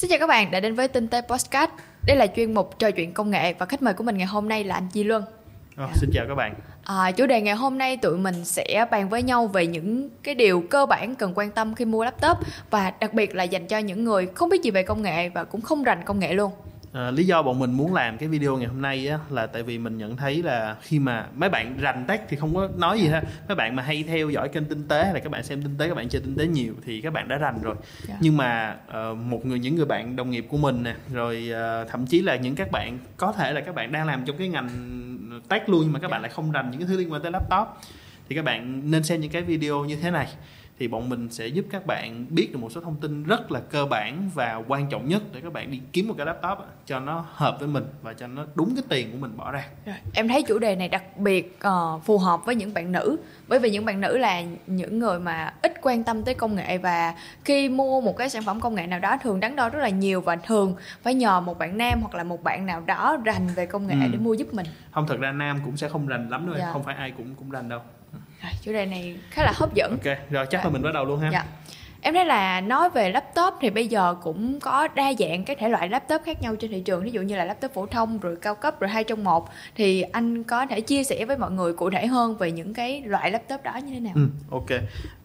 Xin chào các bạn đã đến với Tinh tế Podcast. Đây là chuyên mục trò chuyện công nghệ và khách mời của mình ngày hôm nay là anh Chi Luân. Oh, xin chào các bạn. À, chủ đề ngày hôm nay tụi mình sẽ bàn với nhau về những cái điều cơ bản cần quan tâm khi mua laptop và đặc biệt là dành cho những người không biết gì về công nghệ và cũng không rành công nghệ luôn. À, lý do bọn mình muốn làm cái video ngày hôm nay á, là tại vì mình nhận thấy là khi mà mấy bạn rành tech thì không có nói gì hết mấy bạn mà hay theo dõi kênh tinh tế hay là các bạn xem tinh tế các bạn chơi tinh tế nhiều thì các bạn đã rành rồi yeah. Dạ. nhưng mà uh, một người những người bạn đồng nghiệp của mình nè rồi uh, thậm chí là những các bạn có thể là các bạn đang làm trong cái ngành tech luôn nhưng mà các yeah. bạn dạ. lại không rành những cái thứ liên quan tới laptop thì các bạn nên xem những cái video như thế này thì bọn mình sẽ giúp các bạn biết được một số thông tin rất là cơ bản và quan trọng nhất để các bạn đi kiếm một cái laptop cho nó hợp với mình và cho nó đúng cái tiền của mình bỏ ra. Em thấy chủ đề này đặc biệt uh, phù hợp với những bạn nữ bởi vì những bạn nữ là những người mà ít quan tâm tới công nghệ và khi mua một cái sản phẩm công nghệ nào đó thường đắn đo rất là nhiều và thường phải nhờ một bạn nam hoặc là một bạn nào đó rành về công nghệ ừ. để mua giúp mình. Không thật ra nam cũng sẽ không rành lắm đâu, dạ. không phải ai cũng cũng rành đâu rồi, chủ đề này khá là hấp dẫn. Ok rồi chắc là mình bắt đầu luôn ha. Dạ. em thấy là nói về laptop thì bây giờ cũng có đa dạng các thể loại laptop khác nhau trên thị trường. Ví dụ như là laptop phổ thông rồi cao cấp rồi hai trong một. Thì anh có thể chia sẻ với mọi người cụ thể hơn về những cái loại laptop đó như thế nào? Ừ, ok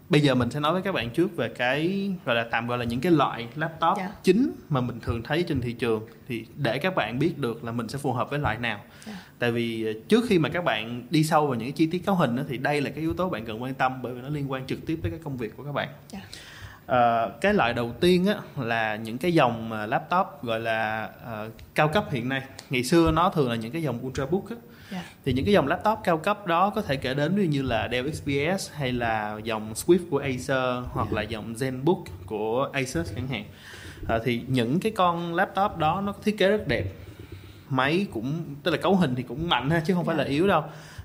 bây giờ mình sẽ nói với các bạn trước về cái gọi là tạm gọi là những cái loại laptop yeah. Dạ. chính mà mình thường thấy trên thị trường thì để các bạn biết được là mình sẽ phù hợp với loại nào yeah. Dạ. tại vì ờ, trước khi mà các bạn đi sâu vào những chi tiết cấu hình đó, thì đây là cái yếu tố bạn cần quan tâm bởi vì nó liên quan trực tiếp tới cái công việc của các bạn yeah. Dạ. Uh, cái loại đầu tiên á, là những cái dòng laptop gọi là uh, cao cấp hiện nay ngày xưa nó thường là những cái dòng ultrabook á, yeah. Dạ. thì những cái dòng laptop cao cấp đó có thể kể đến ví như là Dell XPS hay là dòng Swift của Acer hoặc yeah. Dạ. là dòng ZenBook của Asus chẳng hạn à, thì những cái con laptop đó nó thiết kế rất đẹp máy cũng tức là cấu hình thì cũng mạnh ha chứ không phải là dạ. yếu đâu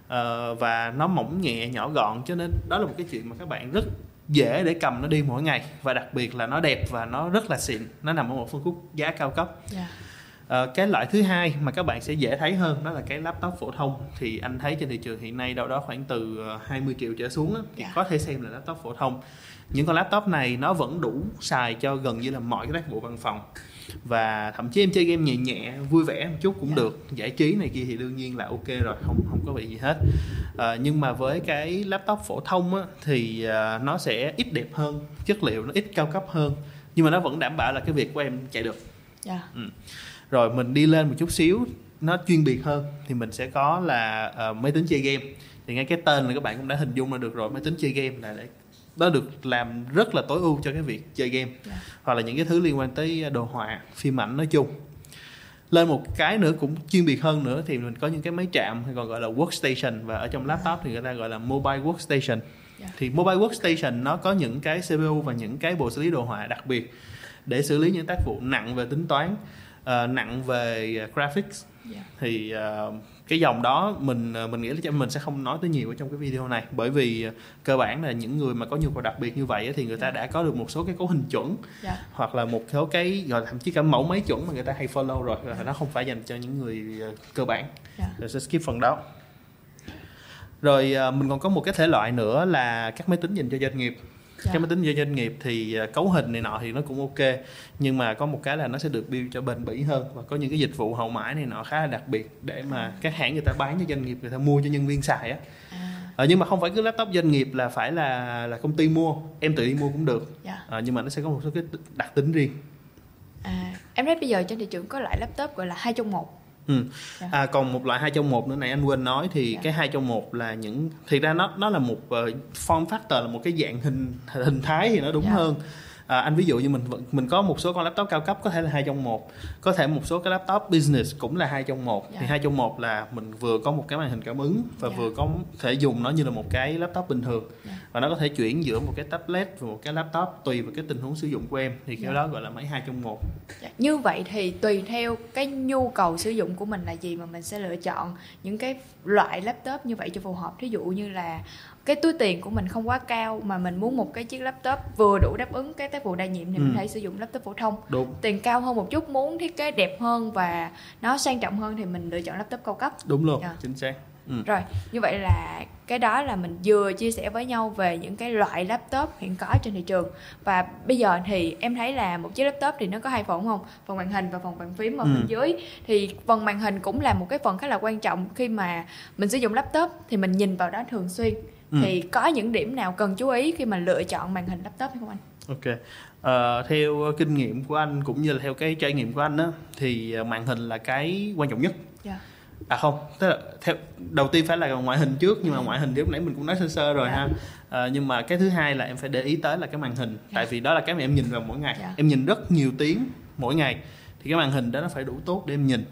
à, và nó mỏng nhẹ nhỏ gọn cho nên đó là một cái chuyện mà các bạn rất dễ để cầm nó đi mỗi ngày và đặc biệt là nó đẹp và nó rất là xịn nó nằm ở một phân khúc giá cao cấp yeah. À, cái loại thứ hai mà các bạn sẽ dễ thấy hơn đó là cái laptop phổ thông. Thì anh thấy trên thị trường hiện nay đâu đó khoảng từ 20 ờ, triệu trở xuống thì yeah. có thể xem là laptop phổ thông. Những con laptop này nó vẫn đủ xài cho gần như là mọi cái tác vụ văn phòng. Và thậm chí em chơi game nhẹ nhẹ vui vẻ một chút cũng yeah. được. Giải trí này kia thì đương nhiên là ok rồi không không có bị gì hết. À, nhưng mà với cái laptop phổ thông á, thì à, nó sẽ ít đẹp hơn chất liệu nó ít cao cấp hơn. Nhưng mà nó vẫn đảm bảo là cái việc của em chạy được. Yeah. ừ rồi mình đi lên một chút xíu nó chuyên biệt hơn thì mình sẽ có là uh, máy tính chơi game thì ngay cái tên là các bạn cũng đã hình dung ra được rồi máy tính chơi game là để nó được làm rất là tối ưu cho cái việc chơi game yeah. Dạ. hoặc là những cái thứ liên quan tới đồ họa phim ảnh nói chung lên một cái nữa cũng chuyên biệt hơn nữa thì mình có những cái máy chạm hay còn gọi là workstation và ở trong laptop thì người ta gọi là mobile workstation yeah. Dạ. thì mobile workstation nó có những cái CPU và những cái bộ xử lý đồ họa đặc biệt để xử lý những tác vụ nặng về tính toán uh, nặng về uh, graphics yeah. Dạ. thì uh, cái dòng đó mình mình nghĩ là mình sẽ không nói tới nhiều ở trong cái video này bởi vì cơ bản là những người mà có nhu cầu đặc biệt như vậy thì người ta yeah. Dạ. đã có được một số cái cấu hình chuẩn yeah. Dạ. hoặc là một số cái gọi thậm chí cả mẫu máy chuẩn mà người ta hay follow rồi yeah. nó không phải dành cho những người cơ bản yeah. rồi sẽ skip phần đó rồi mình còn có một cái thể loại nữa là các máy tính dành cho doanh nghiệp dạ. cái máy tính cho doanh nghiệp thì à, cấu hình này nọ thì nó cũng ok nhưng mà có một cái là nó sẽ được build cho bền bỉ hơn và có những cái dịch vụ hậu mãi này nọ khá là đặc biệt để mà các hãng người ta bán cho doanh nghiệp người ta mua cho nhân viên xài á à. à, nhưng mà không phải cứ laptop doanh nghiệp là phải là là công ty mua em tự đi mua cũng được dạ. à, nhưng mà nó sẽ có một số cái đặc tính riêng à, em thấy bây giờ trên thị trường có loại laptop gọi là hai trong một Ừ. Dạ. À, còn một loại hai trong một nữa này anh quên nói thì dạ. cái hai trong một là những thì ra nó nó là một uh, form factor là một cái dạng hình hình thái thì nó đúng dạ. hơn à, anh ví dụ như mình mình có một số con laptop cao cấp có thể là hai trong một có thể một số cái laptop business cũng là hai trong một yeah. thì dạ. hai trong một là mình vừa có một cái màn hình cảm ứng và yeah. Dạ. vừa có thể dùng nó như là một cái laptop bình thường yeah. Dạ. và nó có thể chuyển giữa một cái tablet và một cái laptop tùy vào cái tình huống sử dụng của em thì cái yeah. đó gọi là máy hai trong một như vậy thì tùy theo cái nhu cầu sử dụng của mình là gì mà mình sẽ lựa chọn những cái loại laptop như vậy cho phù hợp thí dụ như là cái túi tiền của mình không quá cao mà mình muốn một cái chiếc laptop vừa đủ đáp ứng cái tác vụ đa nhiệm thì ừ. mình hãy sử dụng laptop phổ thông đúng tiền cao hơn một chút muốn thiết kế đẹp hơn và nó sang trọng hơn thì mình lựa chọn laptop cao cấp đúng luôn yeah. Dạ. chính xác ừ. rồi như vậy là cái đó là mình vừa chia sẻ với nhau về những cái loại laptop hiện có trên thị trường và bây giờ thì em thấy là một chiếc laptop thì nó có hai phần không phần màn hình và phần bàn phím ở ừ. bên dưới thì phần màn hình cũng là một cái phần khá là quan trọng khi mà mình sử dụng laptop thì mình nhìn vào đó thường xuyên ừ. thì có những điểm nào cần chú ý khi mà lựa chọn màn hình laptop hay không anh ok uh, theo kinh nghiệm của anh cũng như là theo cái trải nghiệm của anh á thì màn hình là cái quan trọng nhất yeah dạ à không tức là theo đầu tiên phải là ngoại hình trước nhưng mà ngoại hình thì lúc nãy mình cũng nói sơ sơ rồi yeah. Dạ. ha à, nhưng mà cái thứ hai là em phải để ý tới là cái màn hình yeah. Dạ. tại vì đó là cái mà em nhìn vào mỗi ngày yeah. Em nhìn rất nhiều tiếng mỗi ngày thì cái màn hình đó nó phải đủ tốt để em nhìn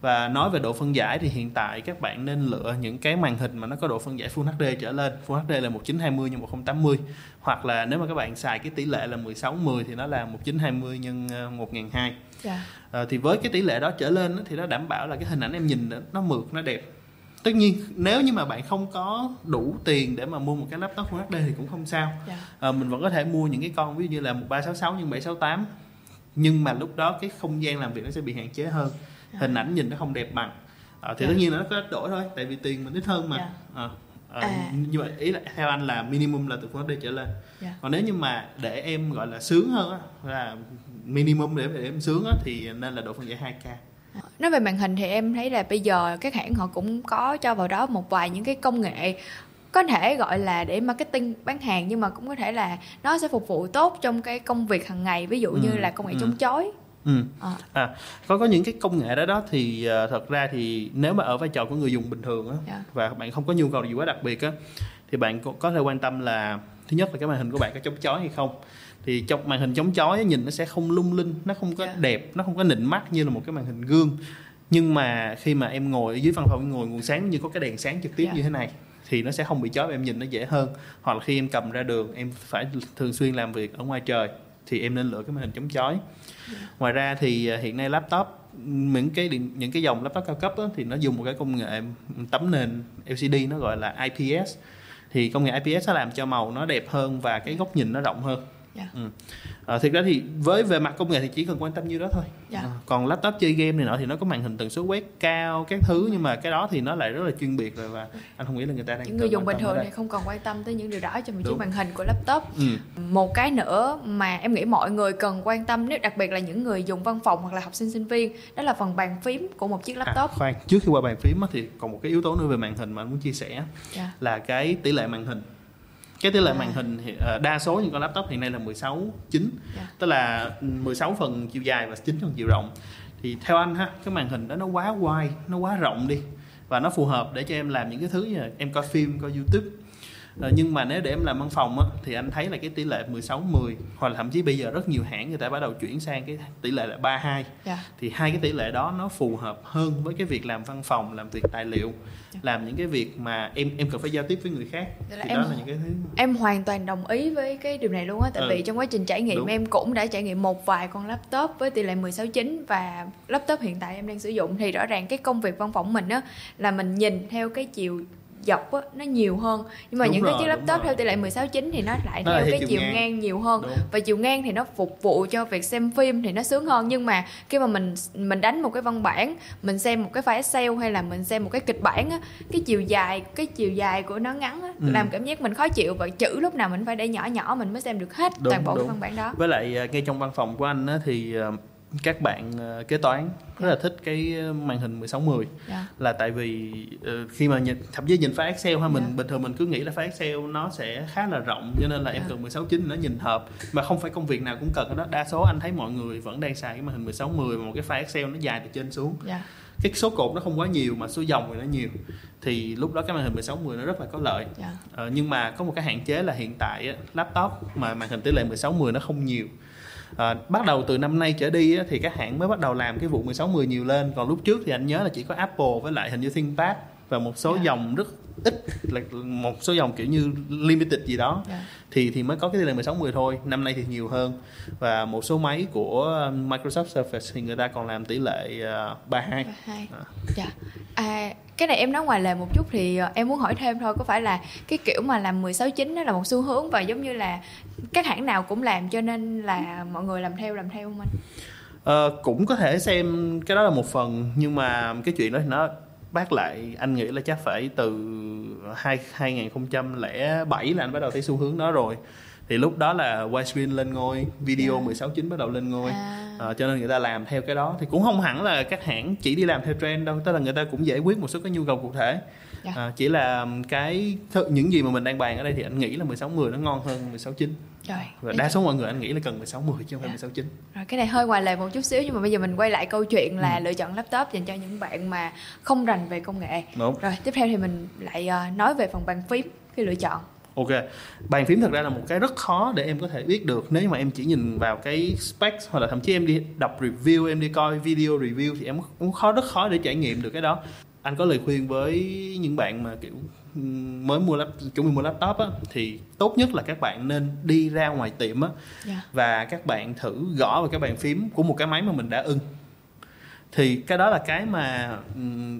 và nói về độ phân giải thì hiện tại các bạn nên lựa những cái màn hình mà nó có độ phân giải Full HD trở lên. Full HD là 1920 x 1080 hoặc là nếu mà các bạn xài cái tỷ lệ là 1610 thì nó là 1920 x 1002 yeah. à, thì với cái tỷ lệ đó trở lên thì nó đảm bảo là cái hình ảnh em nhìn nó mượt nó đẹp. Tất nhiên nếu như mà bạn không có đủ tiền để mà mua một cái laptop Full HD thì cũng không sao. Yeah. à, mình vẫn có thể mua những cái con ví dụ như là 1366 x 768 nhưng mà lúc đó cái không gian làm việc nó sẽ bị hạn chế hơn hình ảnh nhìn nó không đẹp bằng à, thì yeah. tất nhiên là nó có đổi thôi tại vì tiền mình ít hơn mà yeah. à, à, à. như vậy ý là theo anh là minimum là từ Full HD trở lên yeah. còn nếu như mà để em gọi là sướng hơn á là minimum để, để em sướng á thì nên là độ phân giải 2K nói về màn hình thì em thấy là bây giờ các hãng họ cũng có cho vào đó một vài những cái công nghệ có thể gọi là để marketing bán hàng nhưng mà cũng có thể là nó sẽ phục vụ tốt trong cái công việc hàng ngày ví dụ ừ, như là công nghệ ừ. chống chói Ừ. À. à có có những cái công nghệ đó đó thì uh, thật ra thì nếu mà ở vai trò của người dùng bình thường á yeah. Dạ. và bạn không có nhu cầu gì quá đặc biệt á thì bạn có, có thể quan tâm là thứ nhất là cái màn hình của bạn có chống chói hay không thì trong màn hình chống chói nhìn nó sẽ không lung linh nó không có yeah. Dạ. đẹp nó không có nịnh mắt như là một cái màn hình gương nhưng mà khi mà em ngồi ở dưới văn phòng em ngồi nguồn sáng như có cái đèn sáng trực tiếp yeah. Dạ. như thế này thì nó sẽ không bị chói và em nhìn nó dễ hơn hoặc là khi em cầm ra đường em phải thường xuyên làm việc ở ngoài trời thì em nên lựa cái màn hình chống chói. Ngoài ra thì à, hiện nay laptop những cái điện, những cái dòng laptop cao cấp đó, thì nó dùng một cái công nghệ tấm nền LCD nó gọi là IPS thì công nghệ IPS nó làm cho màu nó đẹp hơn và cái góc nhìn nó rộng hơn yeah. Dạ. ừ. à, thực ra thì với về mặt công nghệ thì chỉ cần quan tâm như đó thôi yeah. Dạ. à, còn laptop chơi game này nọ thì nó có màn hình tần số quét cao các thứ nhưng mà cái đó thì nó lại rất là chuyên biệt rồi và anh không nghĩ là người ta đang những người dùng bình thường thì không còn quan tâm tới những điều đó cho một chiếc màn hình của laptop ừ. một cái nữa mà em nghĩ mọi người cần quan tâm nếu đặc biệt là những người dùng văn phòng hoặc là học sinh sinh viên đó là phần bàn phím của một chiếc à, laptop à, khoan trước khi qua bàn phím thì còn một cái yếu tố nữa về màn hình mà anh muốn chia sẻ yeah. Dạ. là cái tỷ lệ màn hình cái tỷ lệ à. màn hình thì, uh, đa số những con laptop hiện nay là 16 9 yeah. Tức là 16 phần chiều dài và 9 phần chiều rộng thì theo anh ha cái màn hình đó nó quá wide nó quá rộng đi và nó phù hợp để cho em làm những cái thứ như là em coi phim coi youtube à, nhưng mà nếu để em làm văn phòng á, thì anh thấy là cái tỷ lệ 16 10 hoặc là thậm chí bây giờ rất nhiều hãng người ta bắt đầu chuyển sang cái tỷ lệ là 32 yeah. Dạ. thì hai cái tỷ lệ đó nó phù hợp hơn với cái việc làm văn phòng làm việc tài liệu yeah. Dạ. làm những cái việc mà em em cần phải giao tiếp với người khác thì em, đó là những cái thứ em hoàn toàn đồng ý với cái điều này luôn á tại ừ. vì trong quá trình trải nghiệm Đúng. em cũng đã trải nghiệm một vài con laptop với tỷ lệ 16 9 và laptop hiện tại em đang sử dụng thì rõ ràng cái công việc văn phòng mình á là mình nhìn theo cái chiều dọc á, nó nhiều hơn nhưng mà đúng những rồi, cái chiếc laptop theo tỷ lệ 16 9 thì nó lại nó theo cái chiều, chiều ngang. ngang nhiều hơn đúng. và chiều ngang thì nó phục vụ cho việc xem phim thì nó sướng hơn nhưng mà khi mà mình mình đánh một cái văn bản mình xem một cái file Excel hay là mình xem một cái kịch bản á cái chiều dài cái chiều dài của nó ngắn á, ừ. làm cảm giác mình khó chịu và chữ lúc nào mình phải để nhỏ nhỏ mình mới xem được hết đúng, toàn bộ đúng. cái văn bản đó với lại à, ngay trong văn phòng của anh á, thì à, các bạn uh, kế toán rất là thích cái ờ, màn hình 1610 yeah. Dạ. là tại vì uh, khi mà nhìn thậm chí nhìn file Excel ha mình yeah. Dạ. bình thường mình cứ nghĩ là file Excel nó sẽ khá là rộng cho nên là yeah. em dạ. cần 16 9 nó nhìn hợp mà không phải công việc nào cũng cần đó đa số anh thấy mọi người vẫn đang xài cái màn hình 1610 mà một cái file Excel nó dài từ trên xuống yeah. cái số cột nó không quá nhiều mà số dòng thì nó nhiều thì lúc đó cái màn hình 1610 nó rất là có lợi yeah. uh, nhưng mà có một cái hạn chế là hiện tại laptop mà màn hình tỷ lệ 1610 nó không nhiều à, bắt đầu từ năm nay trở đi á, thì các hãng mới bắt đầu làm cái vụ 16 10 nhiều lên còn lúc trước thì anh nhớ là chỉ có Apple với lại hình như ThinkPad và một số yeah. Dạ. dòng rất ít là một số dòng kiểu như limited gì đó yeah. Dạ. thì thì mới có cái tỷ lệ 16 10 thôi năm nay thì nhiều hơn và một số máy của Microsoft Surface thì người ta còn làm tỷ lệ uh, 32 32 à. dạ à, cái này em nói ngoài lề một chút thì ờ, em muốn hỏi thêm thôi có phải là cái kiểu mà làm 16 chín đó là một xu hướng và giống như là các hãng nào cũng làm cho nên là mọi người làm theo làm theo không anh? Ờ, cũng có thể xem cái đó là một phần nhưng mà cái chuyện đó thì nó bác lại anh nghĩ là chắc phải từ hai 2007 là anh bắt đầu thấy xu hướng đó rồi thì lúc đó là widescreen lên ngôi video yeah. 16 9 bắt đầu lên ngôi à. à, cho nên người ta làm theo cái đó thì cũng không hẳn là các hãng chỉ đi làm theo trend đâu tức là người ta cũng giải quyết một số cái nhu cầu cụ thể yeah. à, chỉ là cái những gì mà mình đang bàn ở đây thì anh nghĩ là 16 10 nó ngon hơn 16 9 rồi, và đa số mọi người anh nghĩ là cần 16 10 chứ không phải yeah. 16 9 Rồi cái này hơi ngoài lề một chút xíu nhưng mà bây giờ mình quay lại câu chuyện là ừ. lựa chọn laptop dành cho những bạn mà không rành về công nghệ. Đúng. Rồi tiếp theo thì mình lại uh, nói về phần bàn phím khi lựa chọn. Ok, bàn phím thật ra là một cái rất khó để em có thể biết được nếu mà em chỉ nhìn vào cái specs hoặc là thậm chí em đi đọc review, em đi coi video review thì em cũng khó rất khó để trải nghiệm được cái đó. Anh có lời khuyên với những bạn mà kiểu mới mua lap, chuẩn bị mua laptop á thì tốt nhất là các bạn nên đi ra ngoài tiệm á yeah. Dạ. và các bạn thử gõ vào cái bàn phím của một cái máy mà mình đã ưng thì cái đó là cái mà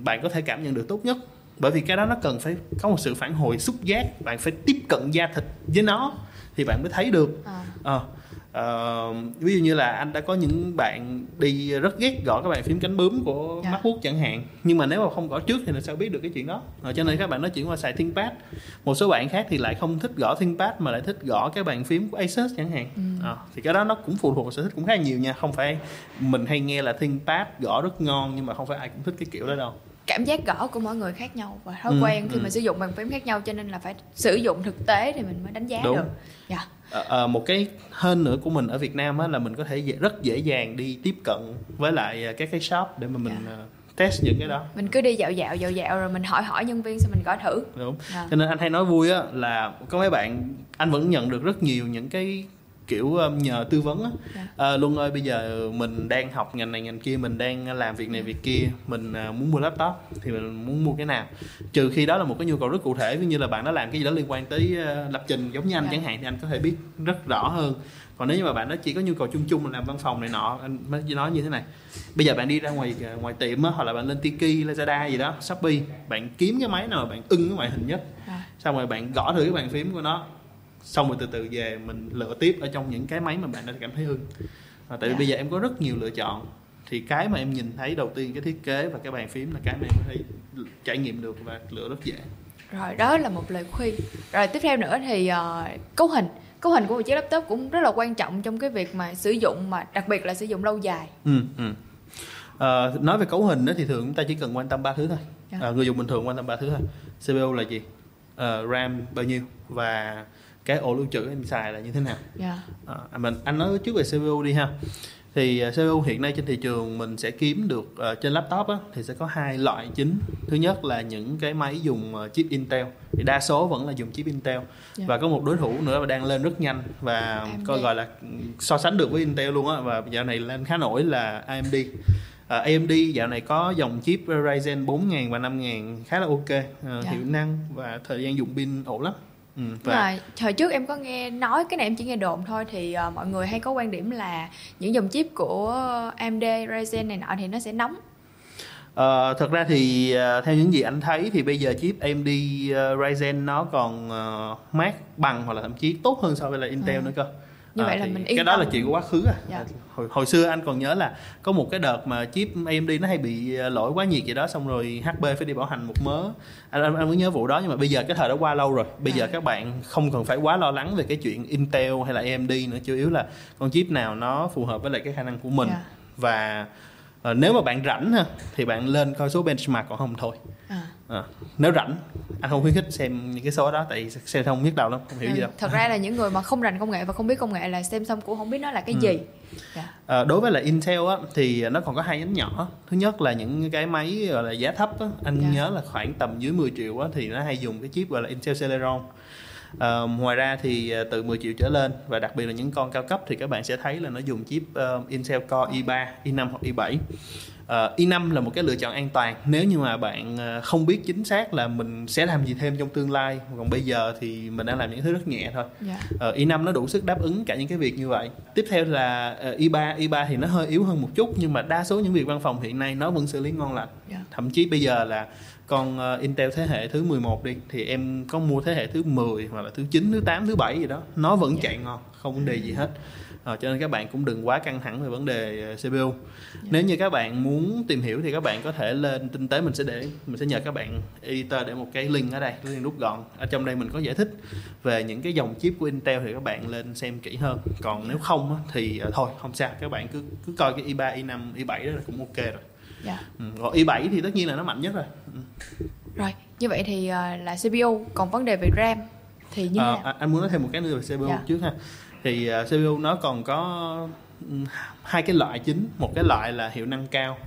bạn có thể cảm nhận được tốt nhất bởi vì cái đó nó cần phải có một sự phản hồi xúc giác bạn phải tiếp cận da thịt với nó thì bạn mới thấy được à. À, uh, ví dụ như là anh đã có những bạn đi rất ghét gõ các bàn phím cánh bướm của yeah. Dạ. MacBook chẳng hạn nhưng mà nếu mà không gõ trước thì nó sao biết được cái chuyện đó uh, cho nên các bạn nói chuyện qua xài ThinkPad một số bạn khác thì lại không thích gõ ThinkPad mà lại thích gõ cái bàn phím của Asus chẳng hạn ừ. uh, thì cái đó nó cũng phụ thuộc vào sở thích cũng khá nhiều nha không phải mình hay nghe là ThinkPad gõ rất ngon nhưng mà không phải ai cũng thích cái kiểu đó đâu cảm giác gõ của mỗi người khác nhau và thói ừ, quen khi ừ. mà sử dụng bàn phím khác nhau cho nên là phải sử dụng thực tế thì mình mới đánh giá Đúng. được. Yeah. À, à, một cái hơn nữa của mình ở Việt Nam á, là mình có thể rất dễ dàng đi tiếp cận với lại à, các cái shop để mà mình yeah. test những cái đó mình cứ đi dạo dạo dạo dạo rồi mình hỏi hỏi nhân viên xong mình gõ thử đúng à. cho nên anh hay nói vui á là có mấy bạn anh vẫn nhận được rất nhiều những cái kiểu um, nhờ tư vấn á dạ. à, luân ơi bây giờ mình đang học ngành này ngành kia mình đang làm việc này việc kia mình à, muốn mua laptop thì mình muốn mua cái nào trừ khi đó là một cái nhu cầu rất cụ thể ví như là bạn đã làm cái gì đó liên quan tới lập trình giống như anh yeah. Dạ. chẳng hạn thì anh có thể biết rất rõ hơn còn nếu như mà bạn đó chỉ có nhu cầu chung chung là làm văn phòng này nọ anh mới nói như thế này bây giờ bạn đi ra ngoài à, ngoài tiệm á hoặc là bạn lên tiki lazada gì đó shopee bạn kiếm cái máy nào bạn ưng cái ngoại hình nhất à. xong rồi bạn gõ thử cái bàn phím của nó xong rồi từ từ về mình lựa tiếp ở trong những cái máy mà bạn đã cảm thấy ưng à, tại vì yeah. Dạ. bây giờ em có rất nhiều lựa chọn thì cái mà em nhìn thấy đầu tiên cái thiết kế và cái bàn phím là cái mà em thấy trải nghiệm được và lựa rất dễ. Rồi đó là một lời khuyên. Rồi tiếp theo nữa thì uh, cấu hình. Cấu hình của một chiếc laptop cũng rất là quan trọng trong cái việc mà sử dụng mà đặc biệt là sử dụng lâu dài. Ừ, ừ. À, nói về cấu hình đó thì thường chúng ta chỉ cần quan tâm ba thứ thôi. À, người dùng bình thường quan tâm ba thứ thôi. CPU là gì? À, RAM bao nhiêu? Và cái ổ lưu trữ em xài là như thế nào yeah. Dạ. à, mình anh nói trước về CPU đi ha thì à, CPU hiện nay trên thị trường mình sẽ kiếm được uh, trên laptop á, thì sẽ có hai loại chính thứ nhất là những cái máy dùng uh, chip Intel thì đa số vẫn là dùng chip Intel yeah. Dạ. và có một đối thủ nữa mà đang lên rất nhanh và AMD. coi gọi là so sánh được với Intel luôn á và dạo này lên khá nổi là AMD Uh, AMD dạo này có dòng chip Ryzen 4000 và 5000 khá là ok, uh, yeah. hiệu năng và thời gian dùng pin ổn lắm. Ừ, và... Rồi, thời trước em có nghe nói cái này em chỉ nghe đồn thôi thì uh, mọi người hay có quan điểm là những dòng chip của AMD Ryzen này nọ thì nó sẽ nóng. Uh, thật ra thì uh, theo những gì anh thấy thì bây giờ chip AMD uh, Ryzen nó còn uh, mát bằng hoặc là thậm chí tốt hơn so với là Intel ừ. nữa cơ như à, vậy là mình yên cái đó là chuyện của quá khứ à dạ. hồi, hồi xưa anh còn nhớ là có một cái đợt mà chip AMD nó hay bị ờ, lỗi quá nhiệt gì đó xong rồi HP phải đi bảo hành một mớ anh anh, anh mới nhớ vụ đó nhưng mà bây giờ cái thời đó qua lâu rồi bây à. giờ các bạn không cần phải quá lo lắng về cái chuyện Intel hay là AMD nữa chủ yếu là con chip nào nó phù hợp với lại cái khả năng của mình dạ. và à, nếu mà bạn rảnh ha thì bạn lên coi số benchmark còn không thôi à. À, nếu rảnh anh không khuyến khích xem những cái số đó tại xem không biết đâu lắm không hiểu ừ, gì đâu thật ra là những người mà không rành công nghệ và không biết công nghệ là xem xong cũng không biết nó là cái ừ. gì yeah. Dạ. à, đối với là Intel á thì nó còn có hai nhánh nhỏ thứ nhất là những cái máy gọi là giá thấp á anh yeah. Dạ. nhớ là khoảng tầm dưới 10 triệu á thì nó hay dùng cái chip gọi là Intel Celeron Uh, ngoài ra thì uh, từ 10 triệu trở lên và đặc biệt là những con cao cấp thì các bạn sẽ thấy là nó dùng chip uh, Intel Core i3, i5 hoặc i7. Uh, i5 là một cái lựa chọn an toàn nếu như mà bạn uh, không biết chính xác là mình sẽ làm gì thêm trong tương lai còn bây giờ thì mình đang làm những thứ rất nhẹ thôi yeah. uh, i5 nó đủ sức đáp ứng cả những cái việc như vậy tiếp theo là uh, i3 i3 thì nó hơi yếu hơn một chút nhưng mà đa số những việc văn phòng hiện nay nó vẫn xử lý ngon lành yeah. thậm chí bây giờ là con uh, Intel thế hệ thứ 11 đi thì em có mua thế hệ thứ 10 hoặc là thứ 9, thứ 8, thứ 7 gì đó. Nó vẫn yeah. chạy ngon không vấn đề gì hết. À, cho nên các bạn cũng đừng quá căng thẳng về vấn đề CPU yeah. nếu như các bạn muốn tìm hiểu thì các bạn có thể lên tinh tế mình sẽ để mình sẽ nhờ các bạn editor để một cái link ở đây link rút gọn. Ở trong đây mình có giải thích về những cái dòng chip của Intel thì các bạn lên xem kỹ hơn. Còn nếu không thì thôi không sao. Các bạn cứ cứ coi cái i3 i5 i7 đó là cũng ok rồi yeah. ừ, còn i7 thì tất nhiên là nó mạnh nhất rồi ừ. rồi như vậy thì uh, là CPU còn vấn đề về RAM thì như à, nào? anh muốn nói thêm một cái nữa về CPU yeah. trước ha thì uh, CPU nó còn có um, hai cái loại chính một cái loại là hiệu năng cao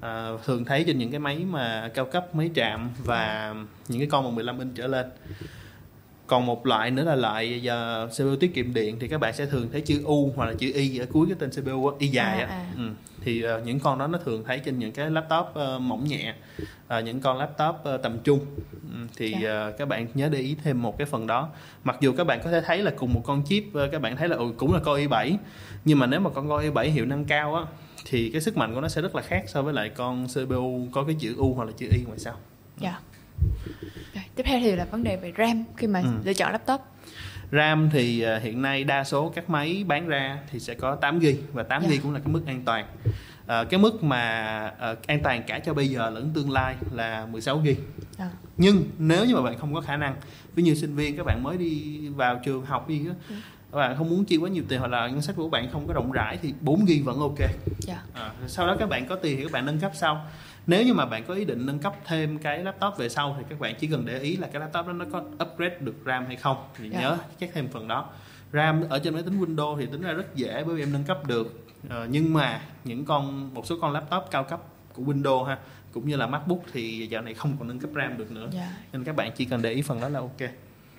à, thường thấy trên những cái máy mà cao cấp máy chạm và những cái con mà 15 inch trở lên còn một loại nữa là loại uh, CPU tiết kiệm điện thì các bạn sẽ thường thấy chữ U hoặc là chữ Y ở cuối cái tên CPU Y dài á à, à. ừ. Thì uh, những con đó nó thường thấy trên những cái laptop uh, mỏng nhẹ uh, những con laptop uh, tầm trung ừ. thì uh, các bạn nhớ để ý thêm một cái phần đó mặc dù các bạn có thể thấy là cùng một con chip uh, các bạn thấy là ừ, cũng là con i7 nhưng mà nếu mà con con i7 hiệu năng cao á thì cái sức mạnh của nó sẽ rất là khác so với lại con CPU có cái chữ U hoặc là chữ Y ngoài sau. Dạ. Yeah tiếp theo thì là vấn đề về RAM khi mà ừ. lựa chọn laptop RAM thì uh, hiện nay đa số các máy bán ra thì sẽ có 8 GB và 8 GB yeah. cũng là cái mức an toàn. Uh, cái mức mà uh, an toàn cả cho bây giờ lẫn tương lai là 16 GB. À. Nhưng nếu như mà bạn không có khả năng, ví như sinh viên các bạn mới đi vào trường học gì đó, ừ. các bạn không muốn chi quá nhiều tiền hoặc là ngân sách của bạn không có rộng rãi thì 4 GB vẫn ok. Yeah. Dạ. À, sau đó các bạn có tiền thì các bạn nâng cấp sau nếu như mà bạn có ý định nâng cấp thêm cái laptop về sau thì các bạn chỉ cần để ý là cái laptop đó nó có upgrade được RAM hay không thì yeah. Dạ. nhớ check thêm phần đó RAM ở trên máy tính Windows thì tính ra rất dễ bởi vì em nâng cấp được ờ, nhưng mà những con một số con laptop cao cấp của Windows ha cũng như là MacBook thì dạo này không còn nâng cấp RAM được nữa yeah. Dạ. nên các bạn chỉ cần để ý phần đó là ok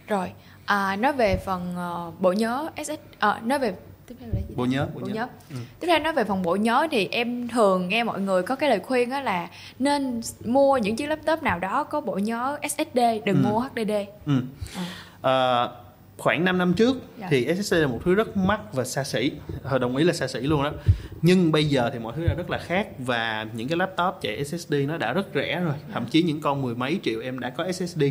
rồi à, nói về phần uh, bộ nhớ SS à, nói về tiếp theo là gì bộ nhớ bộ, bộ nhớ, nhớ. Ừ. tiếp theo nói về phần bộ nhớ thì em thường nghe mọi người có cái lời khuyên đó là nên mua những chiếc laptop nào đó có bộ nhớ SSD đừng ừ. mua HDD ừ. À. À, khoảng 5 năm trước dạ. thì SSD là một thứ rất mắc và xa xỉ đồng ý là xa xỉ luôn đó nhưng bây giờ thì mọi thứ đã rất là khác và những cái laptop chạy SSD nó đã rất rẻ rồi thậm chí những con mười mấy triệu em đã có SSD ừ.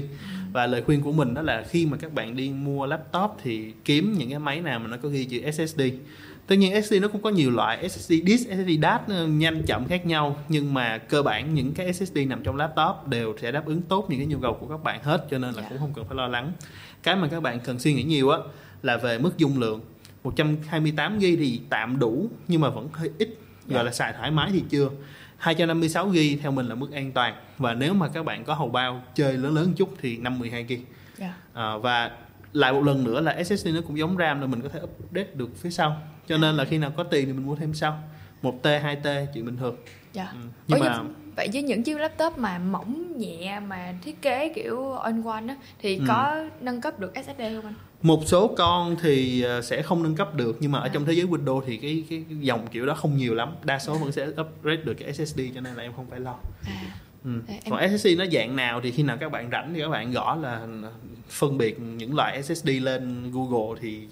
Và lời khuyên của mình đó là khi mà các bạn đi mua laptop thì kiếm những cái máy nào mà nó có ghi chữ SSD tất nhiên SSD nó cũng có nhiều loại SSD disk SSD DAT nhanh chậm khác nhau nhưng mà cơ bản những cái SSD nằm trong laptop đều sẽ đáp ứng tốt những cái nhu cầu của các bạn hết cho nên là yeah. cũng không cần phải lo lắng cái mà các bạn cần suy nghĩ nhiều á là về mức dung lượng 128 GB thì tạm đủ nhưng mà vẫn hơi ít gọi yeah. là xài thoải mái thì chưa 256 GB theo mình là mức an toàn và nếu mà các bạn có hầu bao chơi lớn lớn chút thì 512 GB yeah. à, và lại một lần nữa là SSD nó cũng giống RAM là mình có thể update được phía sau cho nên là khi nào có tiền thì mình mua thêm sau một t 2 t chuyện bình thường dạ. ừ. nhưng Ủa mà vậy với những chiếc laptop mà mỏng nhẹ mà thiết kế kiểu on one á thì ừ. có nâng cấp được SSD không anh một số con thì ờ, sẽ không nâng cấp được, nhưng mà ở trong thế giới Windows thì cái cái dòng kiểu đó không nhiều lắm đa số vẫn sẽ upgrade được cái SSD cho nên là em không phải lo à. Ừ. Còn em... SSD nó dạng nào thì khi nào các bạn rảnh thì các bạn gõ là phân biệt những loại SSD lên Google thì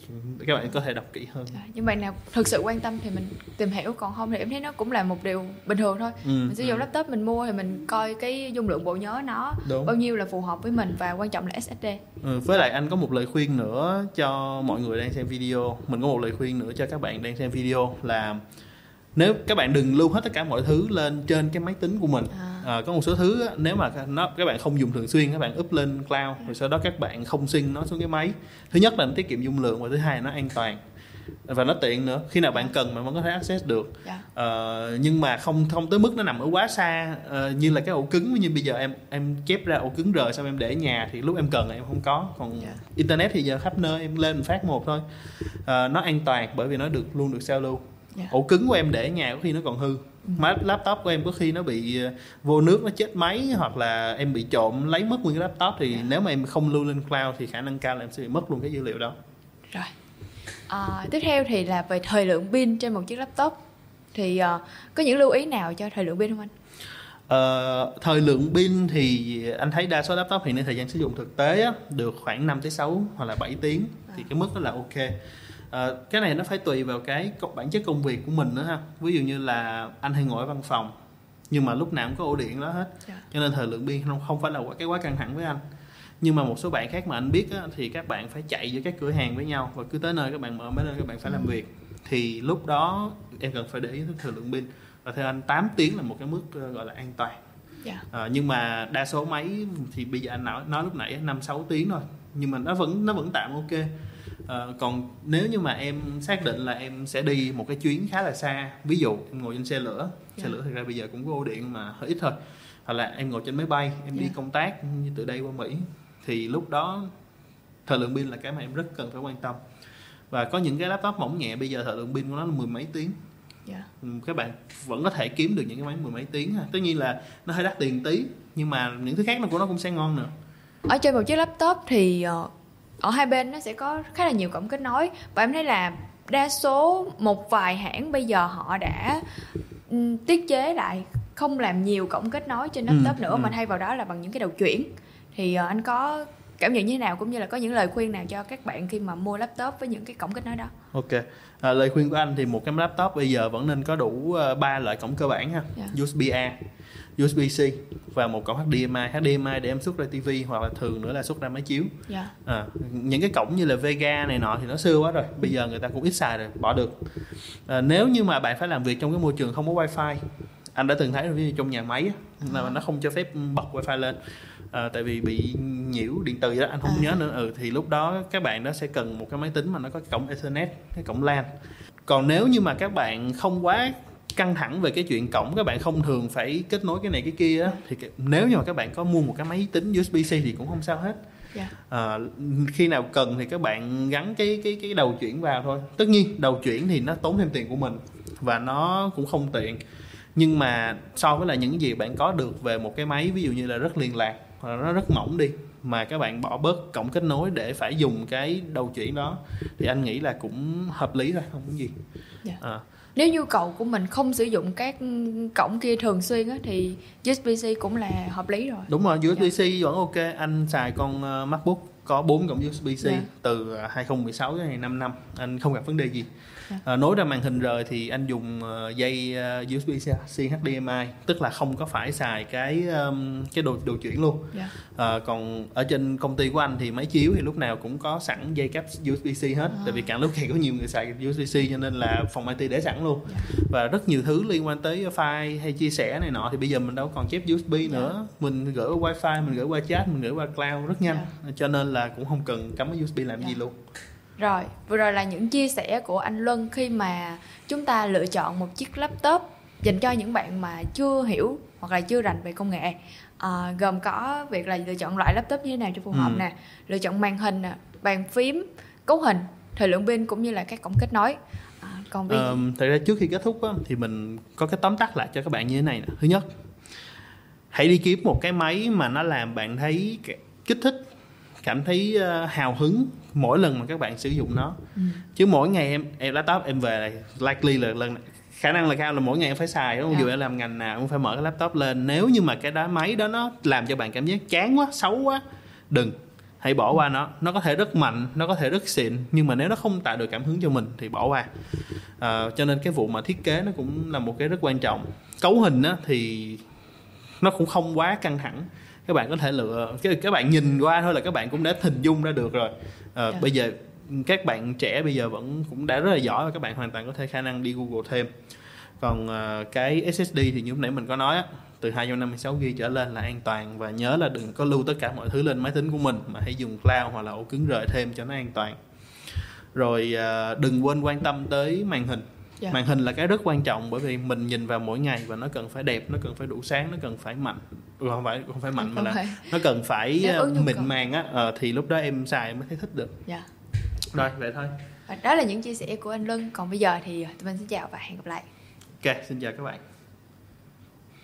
các bạn có thể đọc kỹ hơn. À, nhưng bạn nào thực sự quan tâm thì mình tìm hiểu còn không thì em thấy nó cũng là một điều bình thường thôi. Ừ, mình sử dụng ừ. laptop mình mua thì mình coi cái dung lượng bộ nhớ nó Đúng. bao nhiêu là phù hợp với mình và quan trọng là SSD. Ừ, với lại anh có một lời khuyên nữa cho mọi người đang xem video. Mình có một lời khuyên nữa cho các bạn đang xem video là nếu các bạn đừng lưu hết tất cả mọi thứ lên trên cái máy tính của mình à. À, có một số thứ nếu mà nó các bạn không dùng thường xuyên các bạn up lên cloud rồi sau đó các bạn không xin nó xuống cái máy thứ nhất là nó tiết kiệm dung lượng và thứ hai là nó an toàn và nó tiện nữa khi nào bạn cần mà vẫn có thể access được yeah. Dạ. uh, nhưng mà không không tới mức nó nằm ở quá xa uh, như là cái ổ cứng như bây giờ em em chép ra ổ cứng rời xong em để ở nhà thì lúc em cần em không có còn yeah. Dạ. internet thì giờ khắp nơi em lên phát một thôi uh, nó an toàn bởi vì nó được luôn được giao lưu yeah. Dạ. ổ cứng của em để ở nhà có khi nó còn hư. Máy laptop của em có khi nó bị ờ, vô nước nó chết máy hoặc là em bị trộm lấy mất nguyên cái laptop thì yeah. Dạ. nếu mà em không lưu lên cloud thì khả năng cao là em sẽ bị mất luôn cái dữ liệu đó. Rồi. À, tiếp theo thì là về thời lượng pin trên một chiếc laptop. Thì uh, có những lưu ý nào cho thời lượng pin không anh? Uh, thời lượng pin thì anh thấy đa số laptop hiện nay thời gian sử dụng thực tế á, được khoảng 5 tới 6 hoặc là 7 tiếng. Thì cái mức đó là ok à, cái này nó phải tùy vào cái bản chất công việc của mình nữa ha ví dụ như là anh hay ngồi ở văn phòng nhưng mà lúc nào cũng có ổ điện đó hết yeah. Dạ. cho nên thời lượng pin không không phải là cái quá căng thẳng với anh nhưng mà một số bạn khác mà anh biết á, thì các bạn phải chạy giữa các cửa hàng với nhau và cứ tới nơi các bạn mở máy lên các bạn phải làm việc thì lúc đó em cần phải để ý thời lượng pin và theo anh 8 tiếng là một cái mức ờ, gọi là an toàn yeah. Dạ. à, nhưng mà đa số máy thì bây giờ anh nói, nói lúc nãy năm sáu tiếng thôi nhưng mà nó vẫn nó vẫn tạm ok à, còn nếu như mà em xác định là em sẽ đi một cái chuyến khá là xa ví dụ em ngồi trên xe lửa yeah. xe dạ. lửa thực ra bây giờ cũng có ổ điện mà hơi ít thôi hoặc là em ngồi trên máy bay em yeah. đi dạ. công tác như từ đây qua mỹ thì lúc đó thời lượng pin là cái mà em rất cần phải quan tâm và có những cái laptop mỏng nhẹ bây giờ thời lượng pin của nó là mười mấy tiếng yeah. Ừ, các bạn vẫn có thể kiếm được những cái máy mười mấy tiếng ha tất nhiên là nó hơi đắt tiền tí nhưng mà những thứ khác của nó cũng sẽ ngon nữa ở trên một chiếc laptop thì ờ, ở hai bên nó sẽ có khá là nhiều cổng kết nối và em thấy là đa số một vài hãng bây giờ họ đã um, tiết chế lại không làm nhiều cổng kết nối trên laptop ừ, nữa ừ. mà thay vào đó là bằng những cái đầu chuyển thì uh, anh có cảm nhận như thế nào cũng như là có những lời khuyên nào cho các bạn khi mà mua laptop với những cái cổng kết nối đó ok à, lời khuyên của anh thì một cái laptop bây giờ vẫn nên có đủ ba uh, loại cổng cơ bản ha yeah. Dạ. USB A USB-C và một cổng HDMI HDMI để em xuất ra TV hoặc là thường nữa là xuất ra máy chiếu yeah. Dạ. à, những cái cổng như là Vega này nọ thì nó xưa quá rồi bây giờ người ta cũng ít xài rồi bỏ được à, nếu như mà bạn phải làm việc trong cái môi trường không có wifi anh đã từng thấy rồi trong nhà máy là nó không cho phép bật wifi lên à, tại vì bị nhiễu điện từ đó anh không à. nhớ nữa ừ thì lúc đó các bạn đó sẽ cần một cái máy tính mà nó có cổng ethernet cái cổng lan còn nếu như mà các bạn không quá căng thẳng về cái chuyện cổng các bạn không thường phải kết nối cái này cái kia á thì nếu như mà các bạn có mua một cái máy tính USB-C thì cũng không sao hết yeah. Dạ. à, khi nào cần thì các bạn gắn cái cái cái đầu chuyển vào thôi tất nhiên đầu chuyển thì nó tốn thêm tiền của mình và nó cũng không tiện nhưng mà so với là những gì bạn có được về một cái máy ví dụ như là rất liên lạc hoặc là nó rất mỏng đi mà các bạn bỏ bớt cổng kết nối để phải dùng cái đầu chuyển đó thì anh nghĩ là cũng hợp lý thôi không có gì yeah. Dạ. à. nếu nhu cầu của mình không sử dụng các cổng kia thường xuyên á, thì USB-C cũng là hợp lý rồi đúng rồi USB-C yeah. Dạ. vẫn ok anh xài con uh, MacBook có bốn cổng USB-C yeah. từ 2016 đến 5 năm anh không gặp vấn đề gì à, nối ra màn hình rồi thì anh dùng uh, dây uh, USB C HDMI tức là không có phải xài cái um, cái đồ đồ chuyển luôn yeah. Dạ. à, còn ở trên công ty của anh thì máy chiếu thì lúc nào cũng có sẵn dây cáp USB C hết à. tại vì càng lúc càng có nhiều người xài USB C cho nên là phòng IT để sẵn luôn yeah. Dạ. và rất nhiều thứ liên quan tới file hay chia sẻ này nọ thì bây giờ mình đâu còn chép USB yeah. Dạ. nữa mình gửi qua wifi mình gửi qua chat mình gửi qua cloud rất nhanh yeah. cho nên là cũng không cần cắm cái USB làm yeah. gì luôn rồi, vừa rồi là những chia sẻ của anh Luân khi mà chúng ta lựa chọn một chiếc laptop dành cho những bạn mà chưa hiểu hoặc là chưa rành về công nghệ. À, gồm có việc là lựa chọn loại laptop như thế nào cho phù hợp ừ. nè, lựa chọn màn hình nè, bàn phím, cấu hình, thời lượng pin cũng như là các cổng kết nối. À, còn vì... ờ, thật ra trước khi kết thúc á, thì mình có cái tóm tắt lại cho các bạn như thế này nè. Thứ nhất, hãy đi kiếm một cái máy mà nó làm bạn thấy kích thích cảm thấy uh, hào hứng mỗi lần mà các bạn sử dụng nó ừ. chứ mỗi ngày em em laptop em về là likely là lần khả năng là cao là mỗi ngày em phải xài đúng không? Yeah. Dù em làm ngành nào cũng phải mở cái laptop lên nếu như mà cái đá máy đó nó làm cho bạn cảm giác chán quá xấu quá đừng hãy bỏ qua nó nó có thể rất mạnh nó có thể rất xịn nhưng mà nếu nó không tạo được cảm hứng cho mình thì bỏ qua à, cho nên cái vụ mà thiết kế nó cũng là một cái rất quan trọng cấu hình á thì nó cũng không quá căng thẳng các bạn có thể lựa các, các bạn nhìn qua thôi là các bạn cũng đã hình dung ra được rồi à, ờ, yeah. Dạ. bây giờ các bạn trẻ bây giờ vẫn cũng đã rất là giỏi và các bạn hoàn toàn có thể khả năng đi Google thêm còn uh, cái SSD thì như lúc nãy mình có nói á, từ 256 GB trở lên là an toàn và nhớ là đừng có lưu tất cả mọi thứ lên máy tính của mình mà hãy dùng cloud hoặc là ổ cứng rời thêm cho nó an toàn rồi uh, đừng quên quan tâm tới màn hình yeah. Dạ. màn hình là cái rất quan trọng bởi vì mình nhìn vào mỗi ngày và nó cần phải đẹp nó cần phải đủ sáng nó cần phải mạnh không phải không phải mạnh không mà là nó cần phải ờ, mịn màng á à, thì lúc đó em xài mới thấy thích được yeah. Dạ. rồi vậy thôi đó là những chia sẻ của anh Luân còn bây giờ thì tụi mình xin chào và hẹn gặp lại ok xin chào các bạn